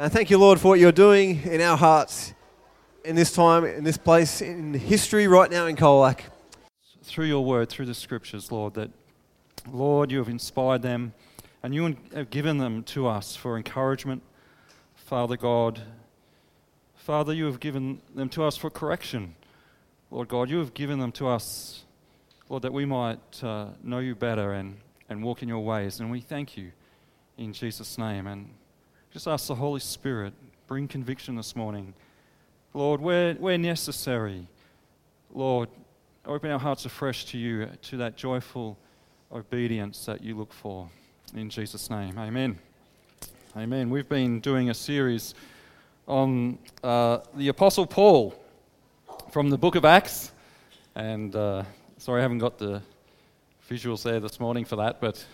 And thank you, Lord, for what you're doing in our hearts in this time, in this place, in history right now in Colac. Through your word, through the scriptures, Lord, that, Lord, you have inspired them and you have given them to us for encouragement, Father God. Father, you have given them to us for correction. Lord God, you have given them to us, Lord, that we might uh, know you better and, and walk in your ways. And we thank you in Jesus' name. And just ask the Holy Spirit, bring conviction this morning. Lord, where, where necessary, Lord, open our hearts afresh to you, to that joyful obedience that you look for. In Jesus' name, amen. Amen. We've been doing a series on uh, the Apostle Paul from the book of Acts. And uh, sorry, I haven't got the visuals there this morning for that, but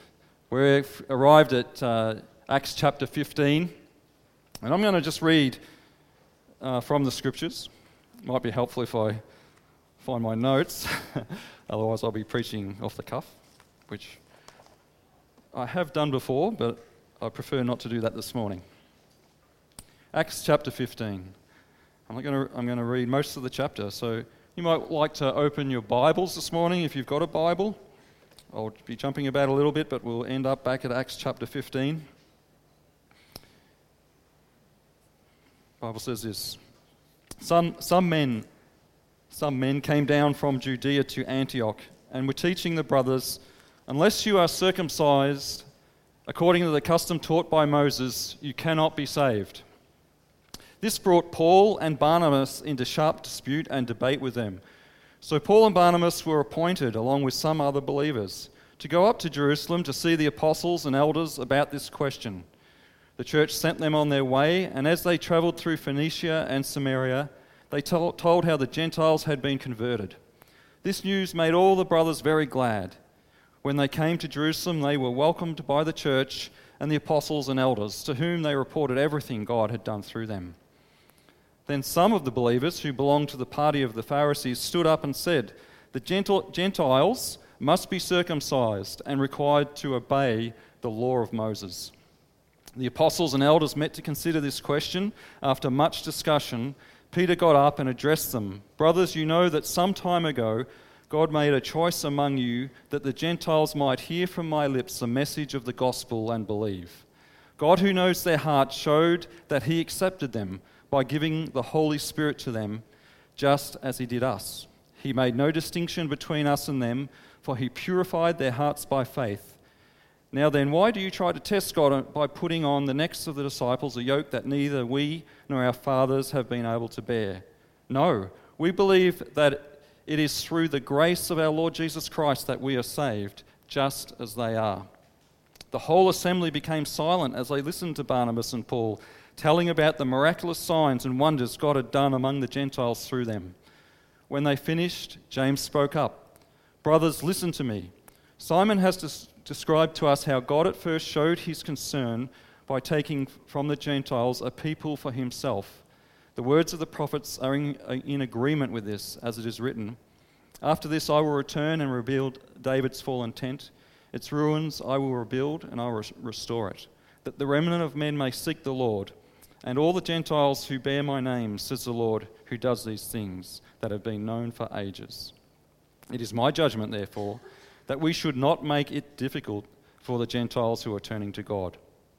we've arrived at uh, Acts chapter 15. And I'm going to just read uh, from the scriptures. It Might be helpful if I find my notes, otherwise, I'll be preaching off the cuff, which I have done before, but I prefer not to do that this morning. Acts chapter 15. I'm going, to, I'm going to read most of the chapter, so you might like to open your Bibles this morning if you've got a Bible. I'll be jumping about a little bit, but we'll end up back at Acts chapter 15. Bible says this. Some, some men some men came down from Judea to Antioch and were teaching the brothers, unless you are circumcised according to the custom taught by Moses, you cannot be saved. This brought Paul and Barnabas into sharp dispute and debate with them. So Paul and Barnabas were appointed, along with some other believers, to go up to Jerusalem to see the apostles and elders about this question. The church sent them on their way, and as they traveled through Phoenicia and Samaria, they told how the Gentiles had been converted. This news made all the brothers very glad. When they came to Jerusalem, they were welcomed by the church and the apostles and elders, to whom they reported everything God had done through them. Then some of the believers who belonged to the party of the Pharisees stood up and said, The Gentiles must be circumcised and required to obey the law of Moses. The apostles and elders met to consider this question. After much discussion, Peter got up and addressed them Brothers, you know that some time ago God made a choice among you that the Gentiles might hear from my lips the message of the gospel and believe. God, who knows their hearts, showed that He accepted them by giving the Holy Spirit to them, just as He did us. He made no distinction between us and them, for He purified their hearts by faith. Now then, why do you try to test God by putting on the necks of the disciples a yoke that neither we nor our fathers have been able to bear? No, we believe that it is through the grace of our Lord Jesus Christ that we are saved, just as they are. The whole assembly became silent as they listened to Barnabas and Paul, telling about the miraculous signs and wonders God had done among the Gentiles through them. When they finished, James spoke up Brothers, listen to me. Simon has described to us how God at first showed his concern by taking from the Gentiles a people for himself. The words of the prophets are in, uh, in, agreement with this, as it is written After this I will return and rebuild David's fallen tent. Its ruins I will rebuild and I will restore it, that the remnant of men may seek the Lord. And all the Gentiles who bear my name, says the Lord, who does these things that have been known for ages. It is my judgment, therefore that we should not make it difficult for the Gentiles who are turning to God.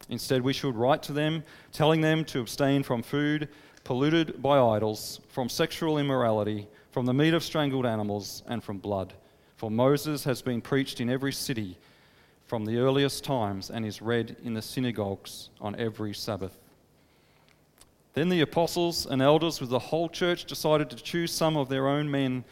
Instead, we should write to them, telling them to abstain from food polluted by idols, from sexual immorality, from the meat of strangled animals, and from blood. For Moses has been preached in every city from the earliest times and is read in the synagogues on every Sabbath. Then the apostles and elders with the whole church decided to choose some of their own men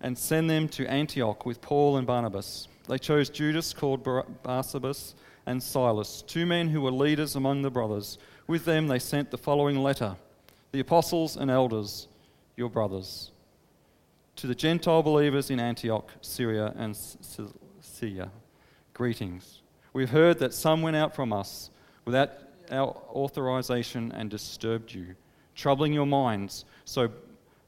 and send them to Antioch with Paul and Barnabas. They chose Judas, called Barsabas, and Silas, two men who were leaders among the brothers. With them they sent the following letter The apostles and elders, your brothers, to the Gentile believers in Antioch, Syria, and Cilicia, greetings. We've heard that some went out from us without our authorization and disturbed you, troubling your minds so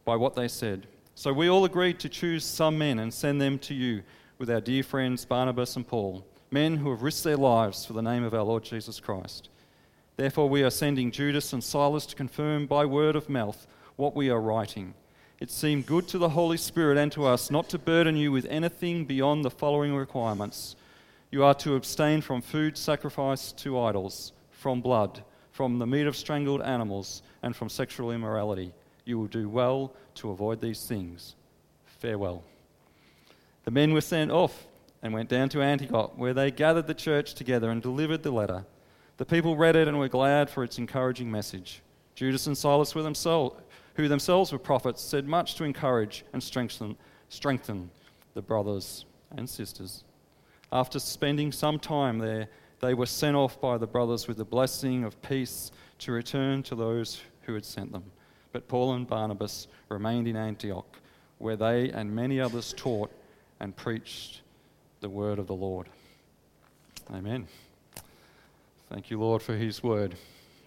by what they said. So we all agreed to choose some men and send them to you with our dear friends Barnabas and Paul, men who have risked their lives for the name of our Lord Jesus Christ. Therefore, we are sending Judas and Silas to confirm by word of mouth what we are writing. It seemed good to the Holy Spirit and to us not to burden you with anything beyond the following requirements. You are to abstain from food sacrificed to idols, from blood, from the meat of strangled animals, and from sexual immorality. You will do well to avoid these things. Farewell. The men were sent off and went down to Antioch, where they gathered the church together and delivered the letter. The people read it and were glad for its encouraging message. Judas and Silas were themselves who themselves were prophets, said much to encourage and strengthen, strengthen the brothers and sisters. After spending some time there, they were sent off by the brothers with the blessing of peace to return to those who had sent them. But Paul and Barnabas remained in Antioch, where they and many others taught and preached the word of the Lord. Amen. Thank you, Lord, for his word.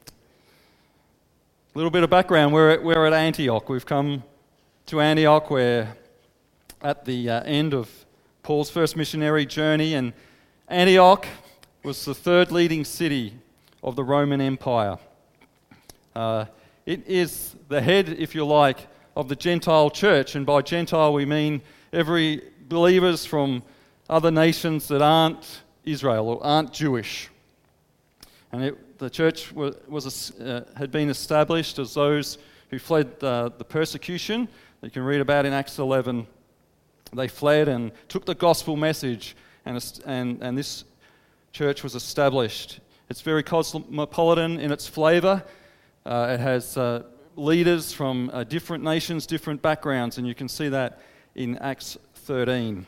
A little bit of background we're at, we're at Antioch. We've come to Antioch, where at the uh, end of Paul's first missionary journey, and Antioch was the third leading city of the Roman Empire. Uh, it is the head, if you like, of the Gentile church, and by Gentile we mean every believers from other nations that aren't Israel or aren't Jewish. And it the church was, was uh, had been established as those who fled uh, the persecution you can read about in Acts 11. They fled and took the gospel message, and, and, and this church was established. It's very cosmopolitan in its flavour. Uh, it has uh, leaders from uh, different nations, different backgrounds, and you can see that in Acts 13.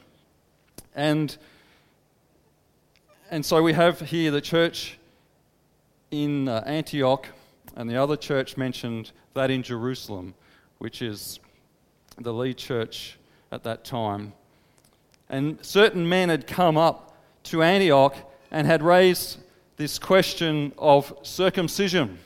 And, and so we have here the church in uh, Antioch, and the other church mentioned that in Jerusalem, which is the lead church at that time. And certain men had come up to Antioch and had raised this question of circumcision.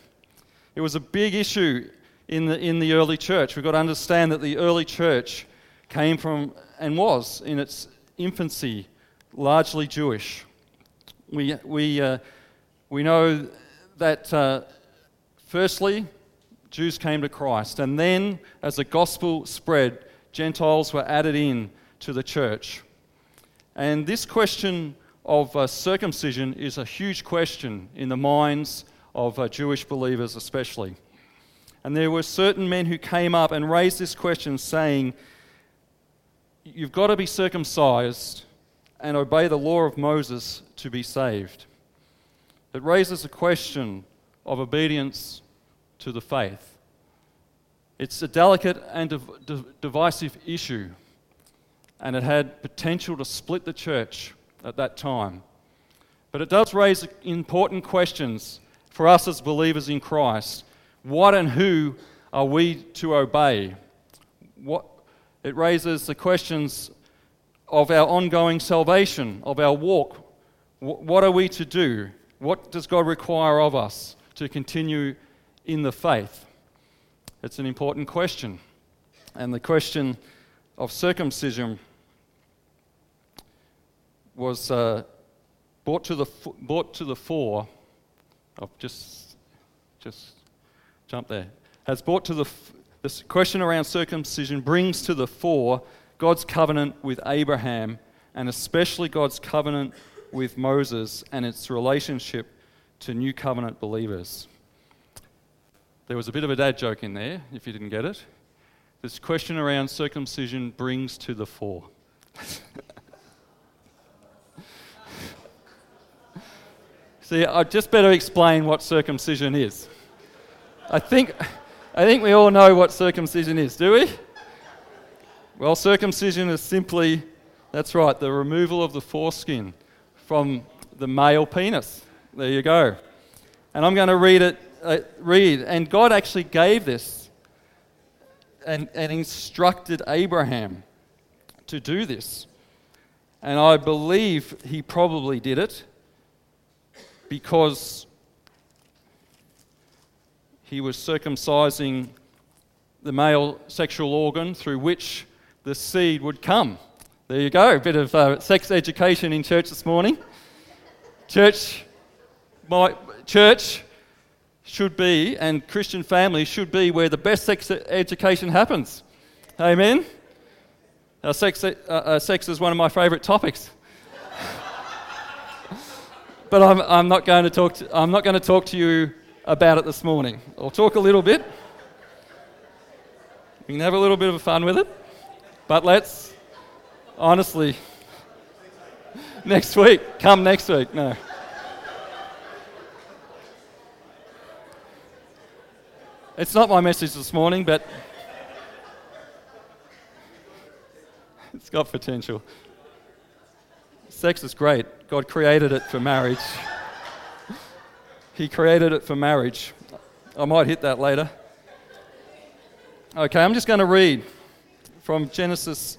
It was a big issue in the, in the early church. We've got to understand that the early church came from and was in its infancy largely Jewish. We, we, uh, we know that uh, firstly, Jews came to Christ, and then as the gospel spread, Gentiles were added in to the church. And this question of uh, circumcision is a huge question in the minds of uh, Jewish believers, especially. And there were certain men who came up and raised this question, saying, You've got to be circumcised and obey the law of Moses to be saved. It raises a question of obedience to the faith. It's a delicate and div- div- divisive issue, and it had potential to split the church at that time. But it does raise important questions for us as believers in Christ. What and who are we to obey? What, it raises the questions of our ongoing salvation, of our walk. What are we to do? What does God require of us to continue in the faith? It's an important question. And the question of circumcision was uh, brought, to the, brought to the fore. I've just, just jump there. Has brought to the, this question around circumcision brings to the fore God's covenant with Abraham and especially God's covenant with Moses and its relationship to new covenant believers. There was a bit of a dad joke in there, if you didn't get it. This question around circumcision brings to the fore. See, I just better explain what circumcision is. I think, I think we all know what circumcision is, do we? Well, circumcision is simply, that's right, the removal of the foreskin from the male penis. There you go. And I'm going to read it. Uh, read. And God actually gave this and, and instructed Abraham to do this. And I believe he probably did it because he was circumcising the male sexual organ through which the seed would come. There you go, a bit of uh, sex education in church this morning. Church, my church, should be, and Christian families should be, where the best sex education happens. Amen? Uh, sex, uh, sex is one of my favourite topics. but I'm, I'm, not going to talk to, I'm not going to talk to you about it this morning. I'll talk a little bit. We can have a little bit of fun with it. But let's, honestly, next week, come next week. No. It's not my message this morning, but it's got potential. Sex is great. God created it for marriage. he created it for marriage. I might hit that later. Okay, I'm just going to read from Genesis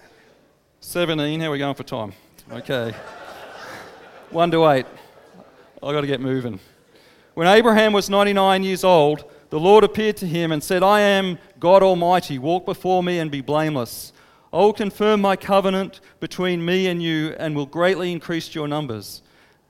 17. How are we going for time? Okay. 1 to 8. I've got to get moving. When Abraham was 99 years old, the Lord appeared to him and said, I am God Almighty. Walk before me and be blameless. I will confirm my covenant between me and you and will greatly increase your numbers.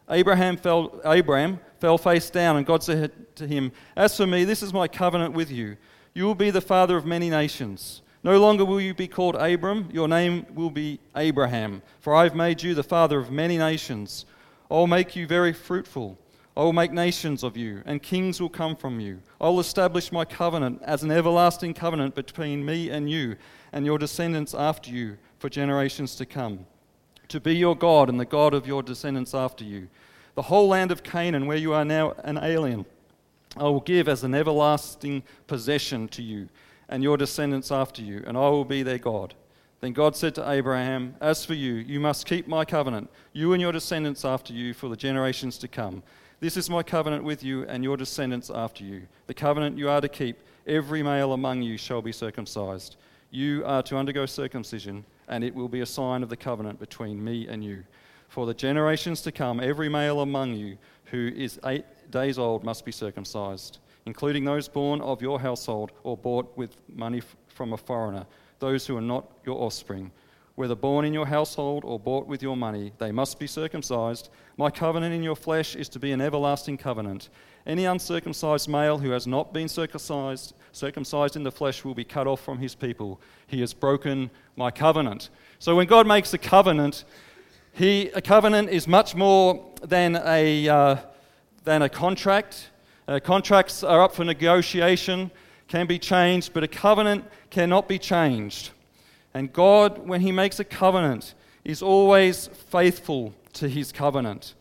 Abraham fell, Abraham fell face down, and God said to him, As for me, this is my covenant with you. You will be the father of many nations. No longer will you be called Abram, your name will be Abraham, for I have made you the father of many nations. I will make you very fruitful. I will make nations of you, and kings will come from you. I will establish my covenant as an everlasting covenant between me and you, and your descendants after you, for generations to come, to be your God and the God of your descendants after you. The whole land of Canaan, where you are now an alien, I will give as an everlasting possession to you and your descendants after you, and I will be their God. Then God said to Abraham, As for you, you must keep my covenant, you and your descendants after you, for the generations to come. This is my covenant with you and your descendants after you. The covenant you are to keep. Every male among you shall be circumcised. You are to undergo circumcision, and it will be a sign of the covenant between me and you. For the generations to come, every male among you who is eight days old must be circumcised, including those born of your household or bought with money from a foreigner, those who are not your offspring whether born in your household or bought with your money, they must be circumcised. My covenant in your flesh is to be an everlasting covenant. Any uncircumcised male who has not been circumcised, circumcised in the flesh will be cut off from his people. He has broken my covenant. So when God makes a covenant, he, a covenant is much more than a, uh, than a contract. Uh, contracts are up for negotiation, can be changed, but a covenant cannot be changed. And God, when He makes a covenant, is always faithful to His covenant.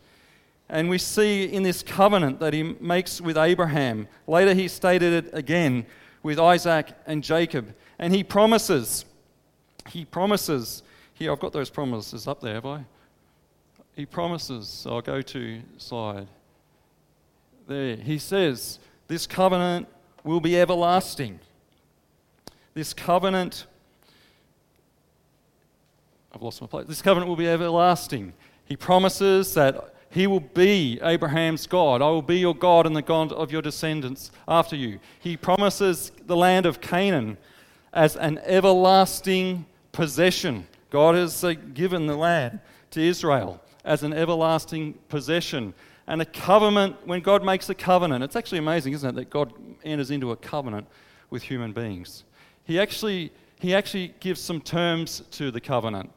And we see in this covenant that He makes with Abraham, later He stated it again with Isaac and Jacob. And He promises, He promises, here I've got those promises up there, have I? He promises, so I'll go to slide. There, He says, This covenant will be everlasting. This covenant I've lost my place. This covenant will be everlasting. He promises that he will be Abraham's God. I will be your God and the God of your descendants after you. He promises the land of Canaan as an everlasting possession. God has uh, given the land to Israel as an everlasting possession. And a covenant, when God makes a covenant, it's actually amazing, isn't it, that God enters into a covenant with human beings. He actually, he actually gives some terms to the covenant.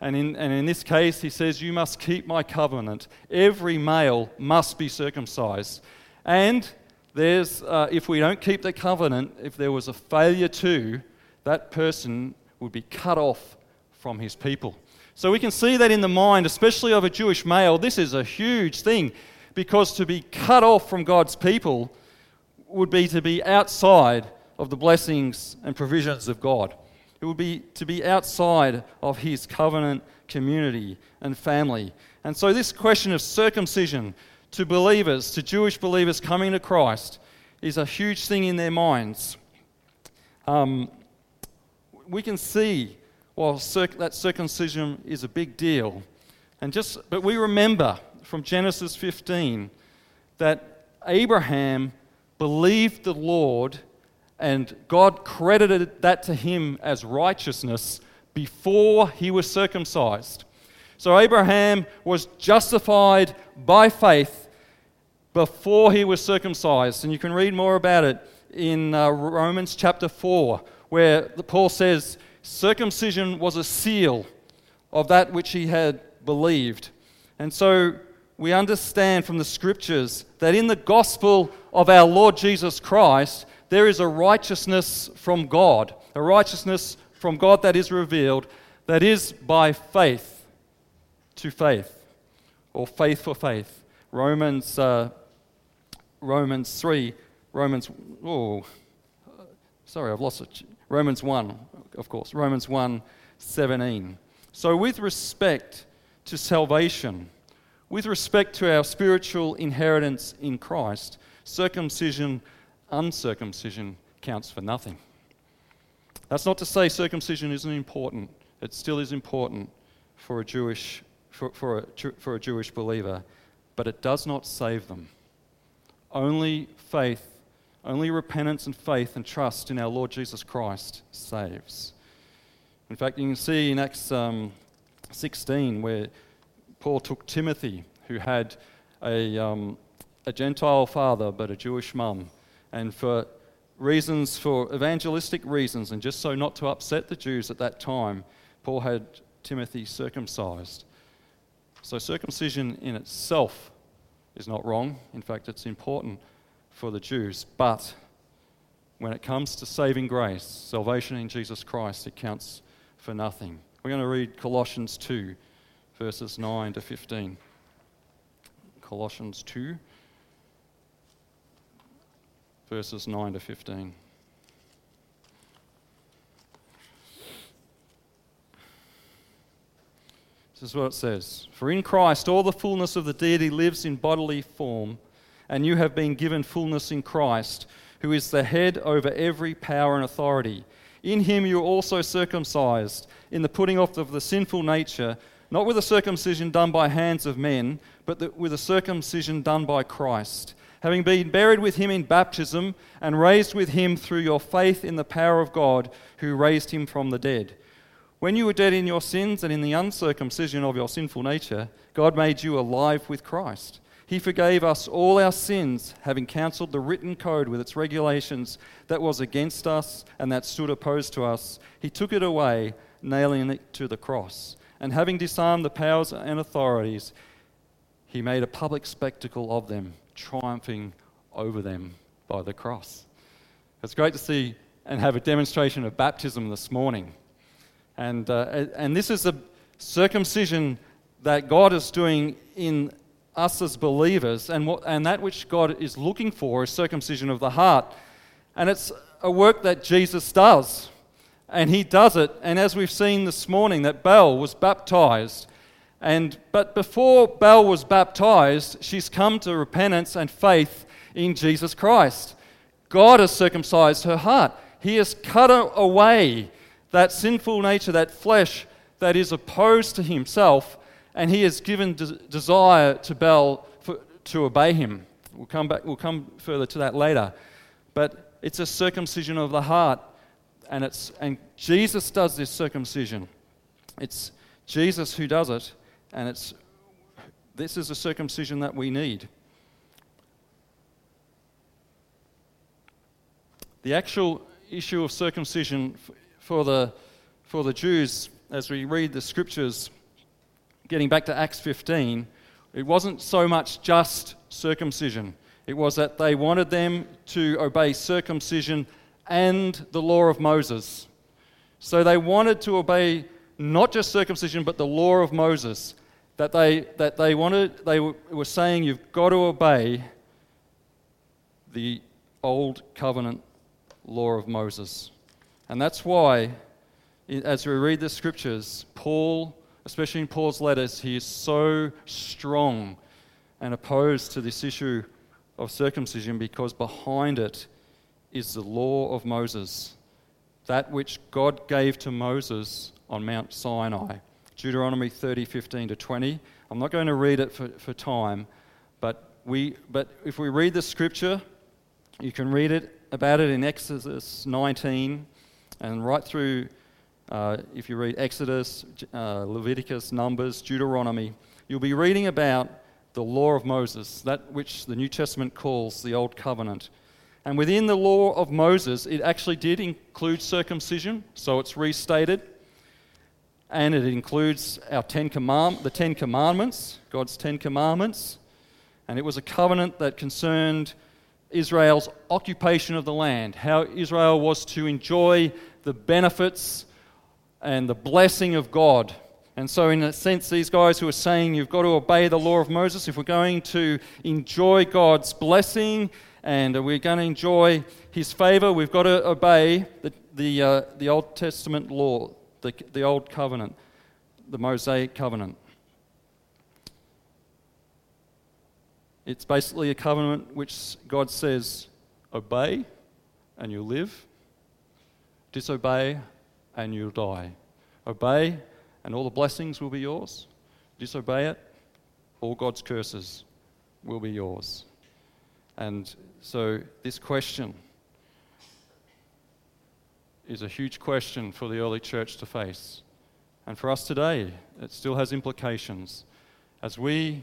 And in, and in this case, he says, You must keep my covenant. Every male must be circumcised. And there's, uh, if we don't keep the covenant, if there was a failure to, that person would be cut off from his people. So we can see that in the mind, especially of a Jewish male, this is a huge thing because to be cut off from God's people would be to be outside of the blessings and provisions of God. It would be to be outside of his covenant community and family. And so, this question of circumcision to believers, to Jewish believers coming to Christ, is a huge thing in their minds. Um, we can see, well, circ- that circumcision is a big deal. And just, but we remember from Genesis 15 that Abraham believed the Lord and God credited that to him as righteousness before he was circumcised. So Abraham was justified by faith before he was circumcised. And you can read more about it in uh, Romans chapter 4, where Paul says circumcision was a seal of that which he had believed. And so we understand from the scriptures that in the gospel of our Lord Jesus Christ, there is a righteousness from God, a righteousness from God that is revealed, that is by faith to faith, or faith for faith. Romans, uh, Romans 3, Romans, oh, sorry, I've lost it. Romans 1, of course, Romans 1 17. So, with respect to salvation, with respect to our spiritual inheritance in Christ, circumcision, uncircumcision counts for nothing. That's not to say circumcision isn't important. It still is important for a Jewish, for, for, a, for a Jewish believer, but it does not save them. Only faith, only repentance and faith and trust in our Lord Jesus Christ saves. In fact, you can see in Acts um, 16 where Paul took Timothy, who had a, um, a Gentile father but a Jewish mum, and for reasons, for evangelistic reasons, and just so not to upset the Jews at that time, Paul had Timothy circumcised. So, circumcision in itself is not wrong. In fact, it's important for the Jews. But when it comes to saving grace, salvation in Jesus Christ, it counts for nothing. We're going to read Colossians 2, verses 9 to 15. Colossians 2, verses 9 to 15. This is what it says For in Christ all the fullness of the deity lives in bodily form, and you have been given fullness in Christ, who is the head over every power and authority. In him you are also circumcised, in the putting off of the sinful nature, not with a circumcision done by hands of men, but with a circumcision done by Christ. Having been buried with him in baptism, and raised with him through your faith in the power of God, who raised him from the dead. When you were dead in your sins and in the uncircumcision of your sinful nature, God made you alive with Christ. He forgave us all our sins, having cancelled the written code with its regulations that was against us and that stood opposed to us. He took it away, nailing it to the cross. And having disarmed the powers and authorities, he made a public spectacle of them, triumphing over them by the cross. It's great to see and have a demonstration of baptism this morning. And, uh, and this is a circumcision that God is doing in us as believers, and, what, and that which God is looking for is circumcision of the heart. And it's a work that Jesus does. And he does it. And as we've seen this morning, that Belle was baptized. And, but before Belle was baptized, she's come to repentance and faith in Jesus Christ. God has circumcised her heart. He has cut away that sinful nature, that flesh that is opposed to himself, and he has given de- desire to Belle for, to obey him. We'll come back. We'll come further to that later. But it's a circumcision of the heart, and it's and Jesus does this circumcision. It's Jesus who does it, and it's this is a circumcision that we need. The actual issue of circumcision for the for the Jews, as we read the scriptures, getting back to Acts 15, it wasn't so much just circumcision. It was that they wanted them to obey circumcision and the law of Moses. So they wanted to obey not just circumcision, but the law of Moses. That they, that they wanted, they were saying you've got to obey the old covenant law of Moses. And that's why, as we read the scriptures, Paul especially in Paul's letters, he is so strong and opposed to this issue of circumcision because behind it is the law of Moses, that which God gave to Moses on Mount Sinai. Deuteronomy 30, 15 to 20. I'm not going to read it for, for time, but, we, but if we read the scripture, you can read it about it in Exodus 19 and right through uh, if you read Exodus, uh, Leviticus, Numbers, Deuteronomy, you'll be reading about the law of Moses, that which the New Testament calls the Old Covenant. And within the law of Moses, it actually did include circumcision, so it's restated. And it includes our Ten Command- the Ten Commandments, God's Ten Commandments. And it was a covenant that concerned Israel's occupation of the land, how Israel was to enjoy the benefits and the blessing of God. And so, in a sense, these guys who are saying you've got to obey the law of Moses, if we're going to enjoy God's blessing and we're going to enjoy his favor, we've got to obey the, the, uh, the Old Testament law, the, the Old Covenant, the Mosaic Covenant. It's basically a covenant which God says, obey and you'll live, disobey and you'll die. Obey and all the blessings will be yours. Disobey it, all God's curses will be yours. And so, this question is a huge question for the early church to face. And for us today, it still has implications. As we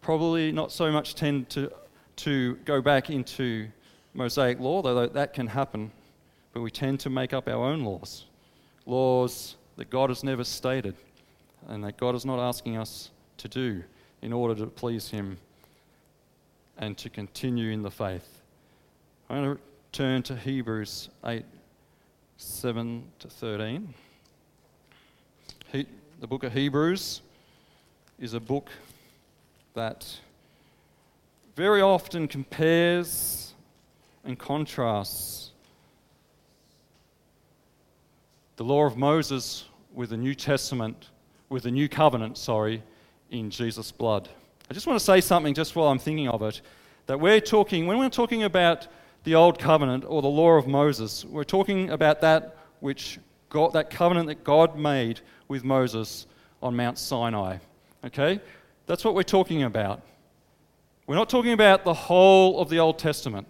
probably not so much tend to, to go back into Mosaic law, though that can happen, but we tend to make up our own laws. Laws that God has never stated and that God is not asking us to do in order to please Him and to continue in the faith. I'm going to turn to Hebrews 8 7 to 13. He, the book of Hebrews is a book that very often compares and contrasts the law of Moses with the New Testament, with the New Covenant, sorry, in Jesus' blood. I just want to say something just while I'm thinking of it. That we're talking, when we're talking about the Old Covenant or the law of Moses, we're talking about that which that covenant that God made with Moses on Mount Sinai. Okay? That's what we're talking about. We're not talking about the whole of the Old Testament,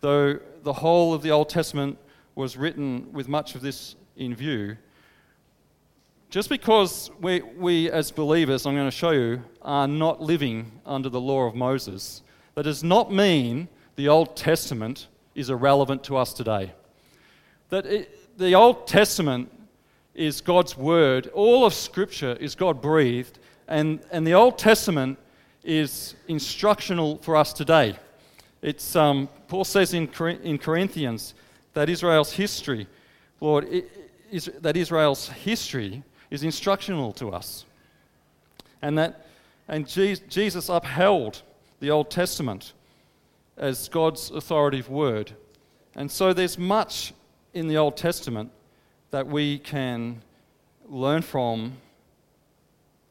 though the whole of the Old Testament was written with much of this in view. Just because we, we as believers, I'm going to show you, are not living under the law of Moses, that does not mean the Old Testament is irrelevant to us today. That it, the Old Testament is God's word, all of Scripture is God breathed, and, and the Old Testament is instructional for us today. It's, um, Paul says in, in Corinthians that Israel's history, Lord, is, that Israel's history is instructional to us. And that and Jesus upheld the Old Testament as God's authoritative word. And so there's much in the Old Testament that we can learn from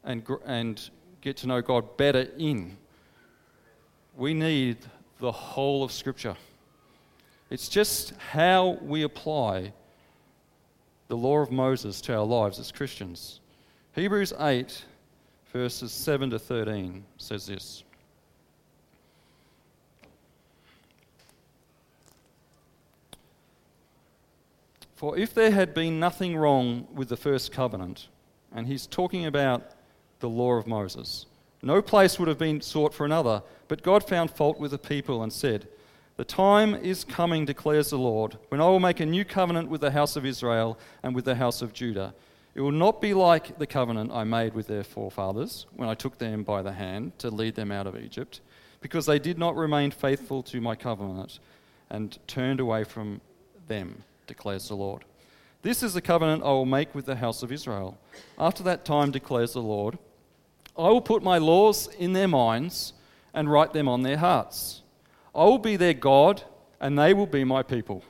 and, and get to know God better in. We need the whole of Scripture. It's just how we apply the law of Moses to our lives as Christians. Hebrews 8, verses 7 to 13 says this. For if there had been nothing wrong with the first covenant, and he's talking about the law of Moses, no place would have been sought for another, but God found fault with the people and said, the time is coming, declares the Lord, when I will make a new covenant with the house of Israel and with the house of Judah. It will not be like the covenant I made with their forefathers when I took them by the hand to lead them out of Egypt, because they did not remain faithful to my covenant and turned away from them, declares the Lord. This is the covenant I will make with the house of Israel. After that time, declares the Lord, I will put my laws in their minds and write them on their hearts. I will be their God, and they will be my people.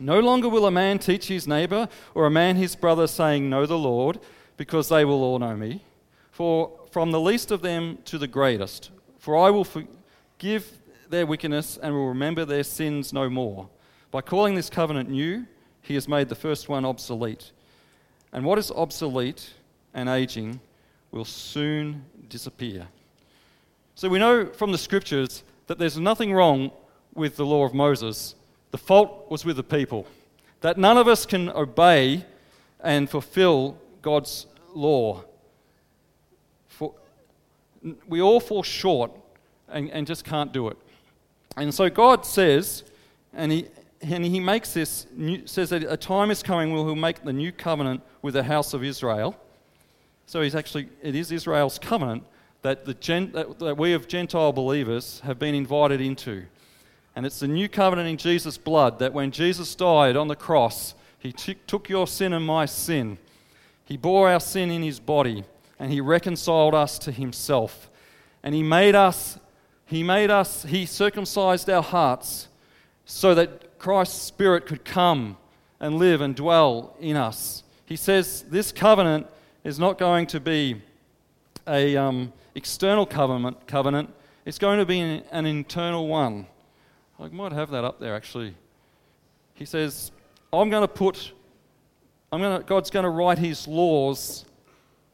No longer will a man teach his neighbor or a man his brother, saying, Know the Lord, because they will all know me. For from the least of them to the greatest, for I will forgive their wickedness and will remember their sins no more. By calling this covenant new, he has made the first one obsolete. And what is obsolete and aging will soon disappear. So we know from the scriptures that there's nothing wrong with the law of Moses. The fault was with the people. That none of us can obey and fulfill God's law. For we all fall short and, and just can't do it. And so God says, and He, and he makes this, new, says that a time is coming where he'll make the new covenant with the house of Israel. So he's actually, it is Israel's covenant that, the gen, that, that we of Gentile believers have been invited into. And it's the new covenant in Jesus' blood that when Jesus died on the cross, he t- took your sin and my sin. He bore our sin in his body and he reconciled us to himself. And he made us, he made us, he circumcised our hearts so that Christ's Spirit could come and live and dwell in us. He says this covenant is not going to be a um, external covenant, covenant. It's going to be an, an internal one. I might have that up there actually. He says, I'm going to put, I'm going to, God's going to write his laws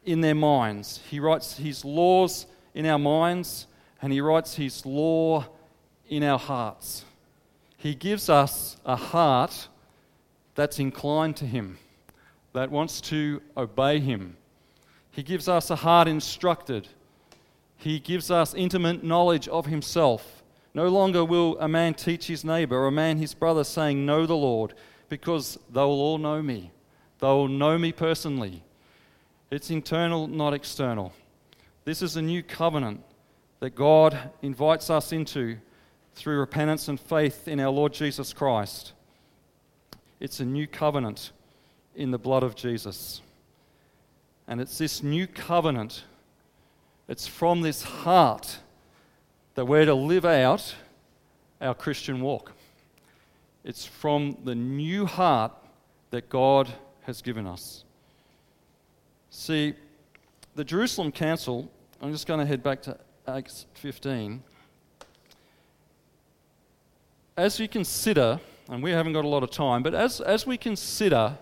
in their minds. He writes his laws in our minds, and he writes his law in our hearts. He gives us a heart that's inclined to him, that wants to obey him. He gives us a heart instructed. He gives us intimate knowledge of himself. No longer will a man teach his neighbor or a man his brother, saying, Know the Lord, because they will all know me. They will know me personally. It's internal, not external. This is a new covenant that God invites us into through repentance and faith in our Lord Jesus Christ. It's a new covenant in the blood of Jesus. And it's this new covenant, it's from this heart that we're to live out our Christian walk. It's from the new heart that God has given us. See, the Jerusalem Council, I'm just going to head back to Acts 15. As you consider, and we haven't got a lot of time, but as, as we consider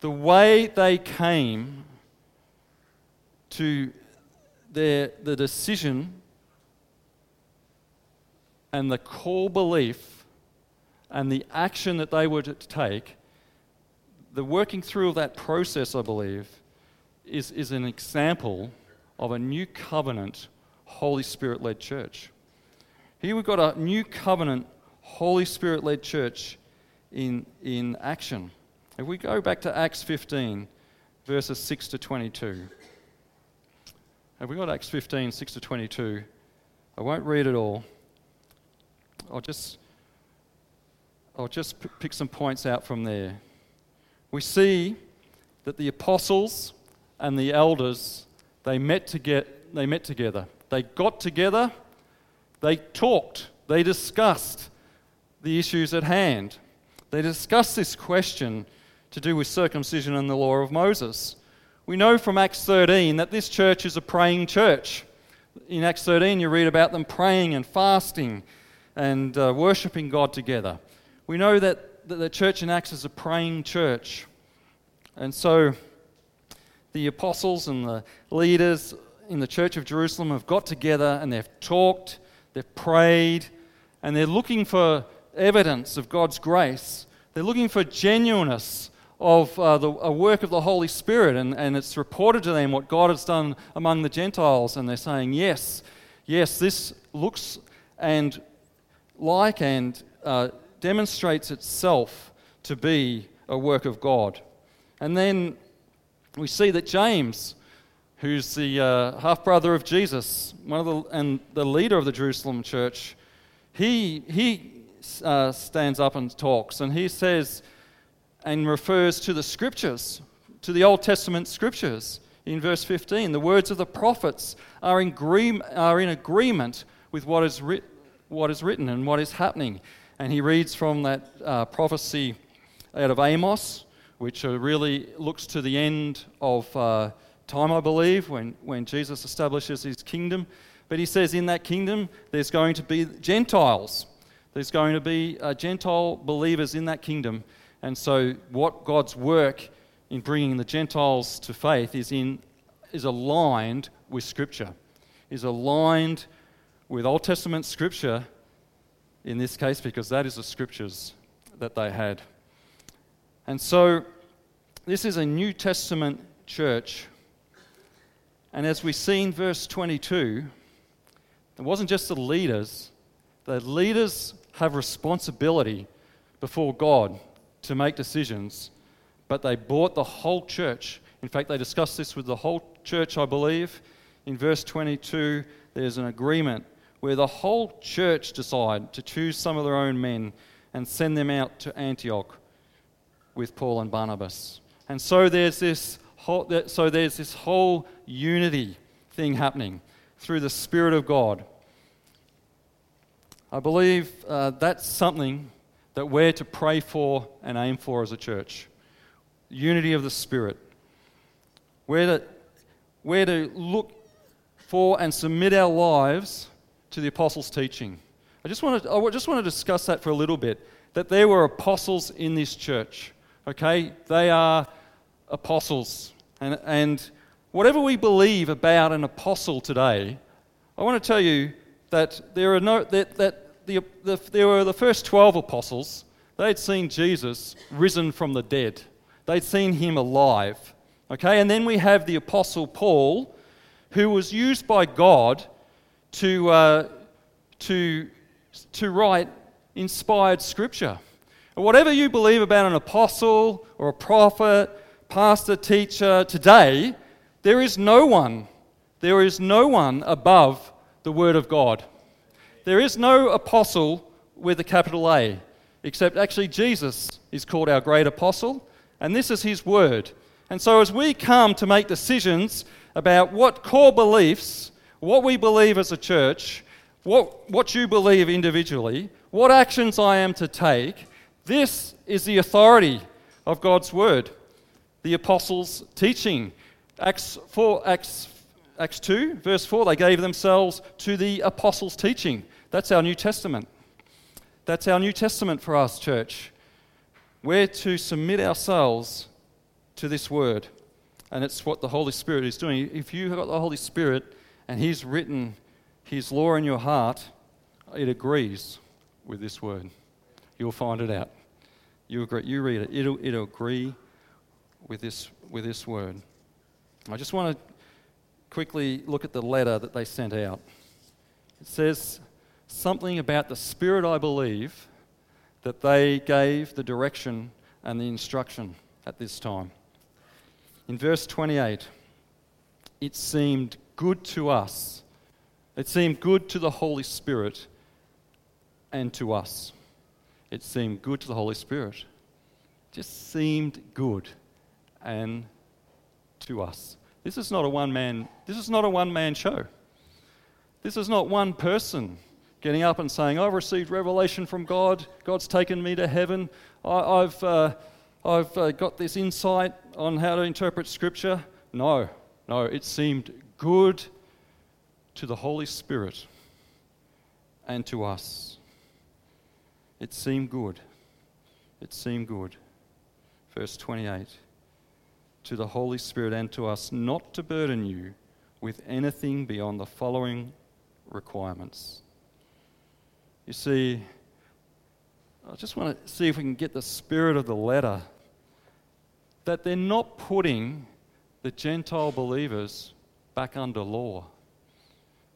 the way they came to their, the decision and the core belief and the action that they were to take, the working through of that process, I believe, is, is an example of a new covenant, Holy Spirit led church. Here we've got a new covenant, Holy Spirit led church in, in action. If we go back to Acts 15, verses 6 to 22. Have we got Acts 15, 6 to 22? I won't read it all. I'll just, I'll just pick some points out from there. We see that the apostles and the elders, they met, to get, they met together. They got together, they talked, they discussed the issues at hand. They discussed this question to do with circumcision and the law of Moses. We know from Acts 13 that this church is a praying church. In Acts 13, you read about them praying and fasting and uh, worshipping God together. We know that, that the church in Acts is a praying church. And so the apostles and the leaders in the church of Jerusalem have got together and they've talked, they've prayed, and they're looking for evidence of God's grace. They're looking for genuineness of uh, the, a work of the Holy Spirit, and, and it's reported to them what God has done among the Gentiles, and they're saying, Yes, yes, this looks and like and uh, demonstrates itself to be a work of God. And then we see that James, who's the uh, half brother of Jesus, one of the, and the leader of the Jerusalem church, he, he uh, stands up and talks, and he says, and refers to the scriptures, to the Old Testament scriptures. In verse 15, the words of the prophets are in, agree- are in agreement with what is, writ- what is written and what is happening. And he reads from that uh, prophecy out of Amos, which uh, really looks to the end of uh, time, I believe, when, when Jesus establishes his kingdom. But he says in that kingdom, there's going to be Gentiles. There's going to be uh, Gentile believers in that kingdom. And so, what God's work in bringing the Gentiles to faith is, in, is aligned with Scripture, is aligned with Old Testament Scripture in this case, because that is the Scriptures that they had. And so, this is a New Testament church. And as we see in verse 22, it wasn't just the leaders, the leaders have responsibility before God to make decisions, but they brought the whole church. In fact, they discussed this with the whole church, I believe. In verse 22, there's an agreement where the whole church decide to choose some of their own men and send them out to Antioch with Paul and Barnabas. And so there's this whole, so there's this whole unity thing happening through the Spirit of God. I believe uh, that's something that we're to pray for and aim for as a church. Unity of the Spirit. We're to, we're to look for and submit our lives to the apostles' teaching. I just I just want to discuss that for a little bit. That there were apostles in this church. Okay? They are apostles. And, and whatever we believe about an apostle today, I want to tell you that there are no that, that the, the, there were the first 12 apostles. They'd seen Jesus risen from the dead. They'd seen him alive. Okay, and then we have the apostle Paul, who was used by God to, uh, to, to write inspired scripture. Whatever you believe about an apostle or a prophet, pastor, teacher today, there is no one, there is no one above the Word of God. There is no apostle with a capital A, except actually Jesus is called our great apostle, and this is his word. And so as we come to make decisions about what core beliefs, what we believe as a church, what, what you believe individually, what actions I am to take, this is the authority of God's word, the apostles' teaching. Acts 4, Acts, Acts 2, verse 4, they gave themselves to the apostles' teaching. That's our New Testament. That's our New Testament for us, church. We're to submit ourselves to this word. And it's what the Holy Spirit is doing. If you've got the Holy Spirit and He's written His law in your heart, it agrees with this word. You'll find it out. You, agree, you read it, it'll, it'll agree with this, with this word. I just want to quickly look at the letter that they sent out. It says something about the Spirit, I believe, that they gave the direction and the instruction at this time. In verse 28, it seemed good to us, it seemed good to the Holy Spirit and to us it seemed good to the Holy Spirit. It just seemed good and to us. This is not a one man this is not a one man show. This is not one person getting up and saying, I've received revelation from God, God's taken me to heaven, I, have uh, I've uh, got this insight on how to interpret Scripture. No, no, it seemed good to the Holy Spirit and to us. It seemed good. It seemed good. Verse 28 To the Holy Spirit and to us, not to burden you with anything beyond the following requirements. You see, I just want to see if we can get the spirit of the letter that they're not putting the Gentile believers back under law.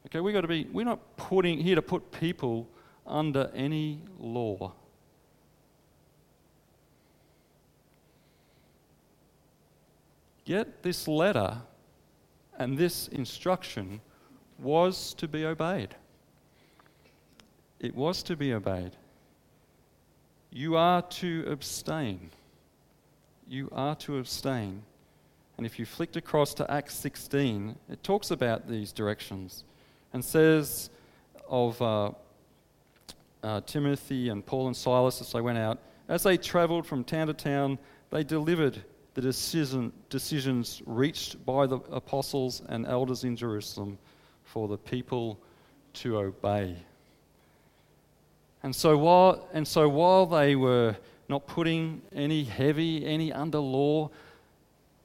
Okay, we've got to be, we're not putting here to put people under any law. Yet this letter and this instruction was to be obeyed. It was to be obeyed. You are to abstain. You are to abstain. And if you flicked across to Acts 16, it talks about these directions and says of uh, uh, Timothy and Paul and Silas as they went out. As they traveled from town to town, they delivered the decision, decisions reached by the apostles and elders in Jerusalem for the people to obey. And so while, and so while they were not putting any heavy, any under law,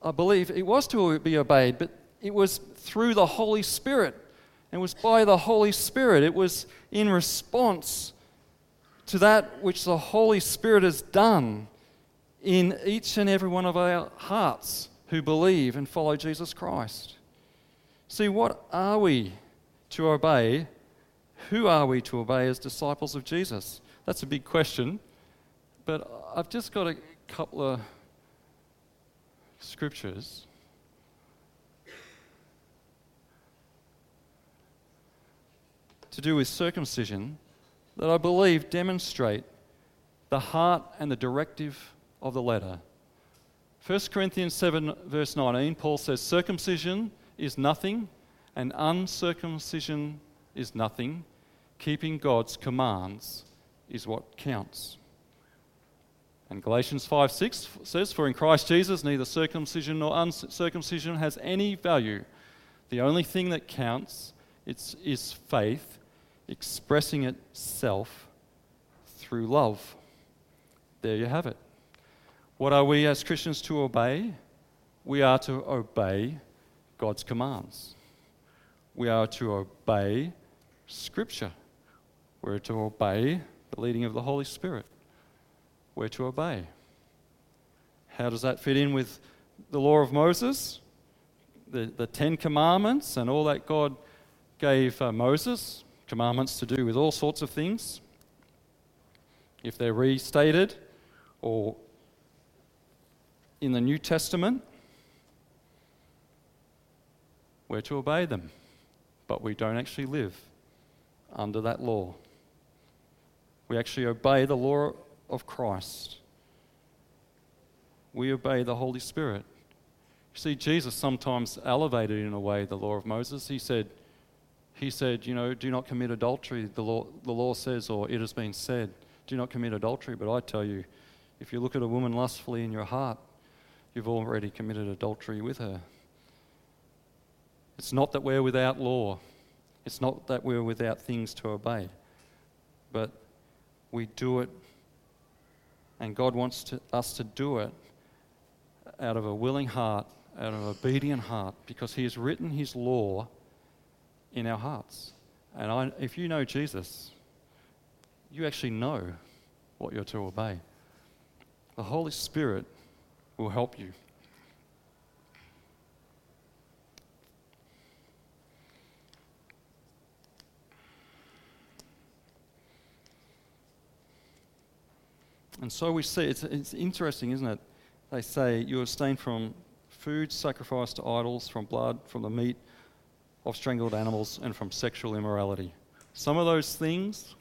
I believe it was to be obeyed, but it was through the Holy Spirit. It was by the Holy Spirit. It was in response to that which the Holy Spirit has done in each and every one of our hearts who believe and follow Jesus Christ. See, what are we to obey? Who are we to obey as disciples of Jesus? That's a big question. But I've just got a couple of scriptures. To do with circumcision that I believe demonstrate the heart and the directive of the letter. 1 Corinthians 7, verse 19, Paul says, Circumcision is nothing, and uncircumcision is nothing. Keeping God's commands is what counts. And Galatians 5 6 says, For in Christ Jesus neither circumcision nor uncircumcision has any value. The only thing that counts is faith expressing itself through love. There you have it. What are we as Christians to obey? We are to obey God's commands. We are to obey Scripture. We're to obey the leading of the Holy Spirit. We're to obey. How does that fit in with the law of Moses? The, the Ten Commandments and all that God gave uh, Moses, commandments to do with all sorts of things. If they're restated or in the New Testament, we're to obey them, but we don't actually live under that law. We actually obey the law of Christ. We obey the Holy Spirit. You see, Jesus sometimes elevated in a way the law of Moses. He said, he said, you know, do not commit adultery. The law, the law says, or it has been said, do not commit adultery. But I tell you, if you look at a woman lustfully in your heart, you've already committed adultery with her. It's not that we're without law, it's not that we're without things to obey, but we do it, and God wants to, us to do it out of a willing heart, out of an obedient heart, because He has written His law in our hearts. And I, if you know Jesus, you actually know what you're to obey. The Holy Spirit will help you. And so we see, it's, it's interesting, isn't it? They say you abstain from food sacrificed to idols, from blood, from the meat of strangled animals, and from sexual immorality. Some of those things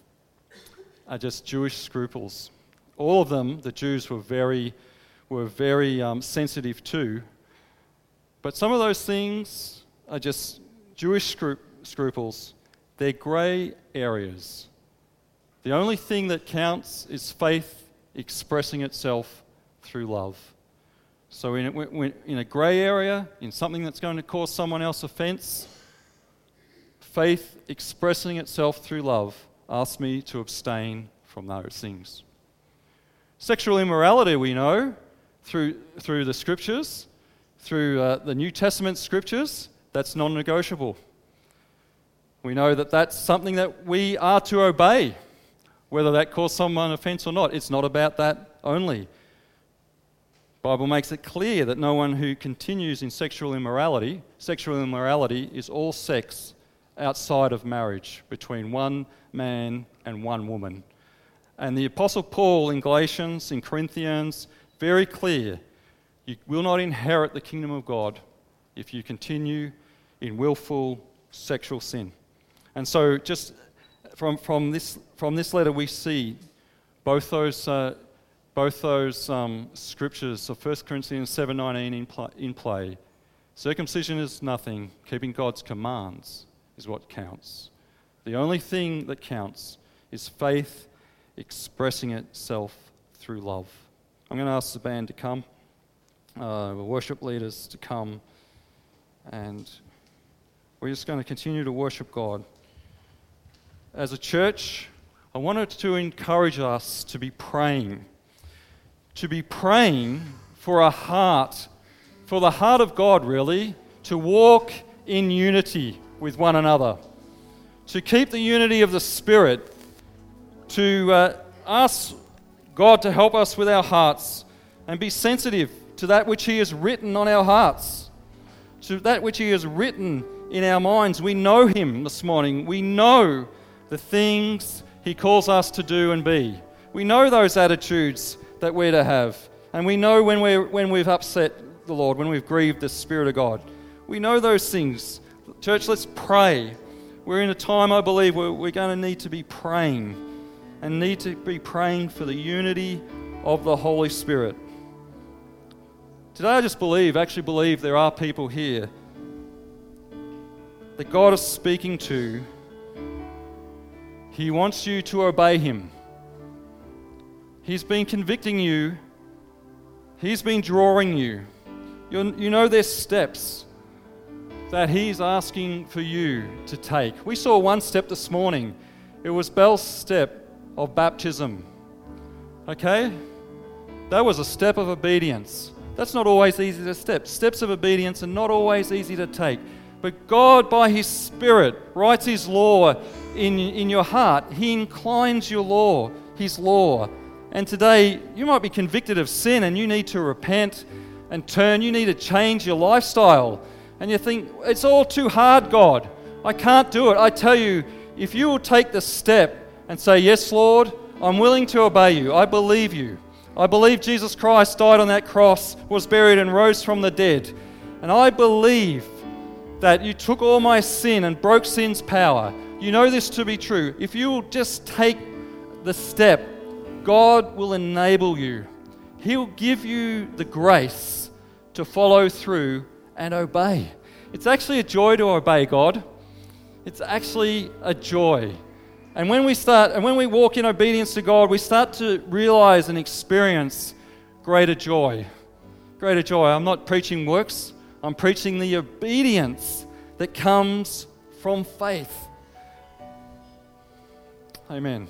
are just Jewish scruples. All of them, the Jews were very were very um, sensitive to. But some of those things are just Jewish scru- scruples. They're grey areas. The only thing that counts is faith expressing itself through love. So, in a, in a grey area, in something that's going to cause someone else offence, faith expressing itself through love asks me to abstain from those things. Sexual immorality, we know, through, through the scriptures, through uh, the New Testament scriptures, that's non negotiable. We know that that's something that we are to obey, whether that caused someone offense or not. It's not about that only. The Bible makes it clear that no one who continues in sexual immorality, sexual immorality is all sex outside of marriage between one man and one woman. And the Apostle Paul in Galatians, in Corinthians, very clear you will not inherit the kingdom of God if you continue in willful sexual sin. And so, just from, from, this, from this letter, we see both those, uh, both those um, scriptures of 1 Corinthians 7.19 in, pl- in play. Circumcision is nothing. Keeping God's commands is what counts. The only thing that counts is faith expressing itself through love. I'm going to ask the band to come, uh, the worship leaders to come, and we're just going to continue to worship God. As a church, I wanted to encourage us to be praying, to be praying for a heart, for the heart of God, really, to walk in unity with one another, to keep the unity of the Spirit, to uh, ask God to help us with our hearts and be sensitive to that which He has written on our hearts, to that which He has written in our minds. We know Him this morning. We know the things He calls us to do and be. We know those attitudes that we're to have. And we know when, we're, when we've upset the Lord, when we've grieved the Spirit of God. We know those things. Church, let's pray. We're in a time, I believe, where we're going to need to be praying and need to be praying for the unity of the Holy Spirit. Today, I just believe, actually believe, there are people here that God is speaking to. He wants you to obey Him. He's been convicting you, He's been drawing you. You're, you know there's steps that He's asking for you to take. We saw one step this morning. It was Bell's step of baptism. Okay? That was a step of obedience. That's not always easy to step. Steps of obedience are not always easy to take. But God, by His Spirit, writes His law in, in your heart. He inclines your law, His law. And today, you might be convicted of sin and you need to repent and turn. You need to change your lifestyle. And you think, it's all too hard, God. I can't do it. I tell you, if you will take the step and say, Yes, Lord, I'm willing to obey you, I believe you. I believe Jesus Christ died on that cross, was buried, and rose from the dead. And I believe that you took all my sin and broke sin's power. You know this to be true. If you will just take the step, God will enable you. He'll give you the grace to follow through and obey. It's actually a joy to obey God. It's actually a joy. And when we start and when we walk in obedience to God, we start to realize and experience greater joy. Greater joy. I'm not preaching works. I'm preaching the obedience that comes from faith. Amen.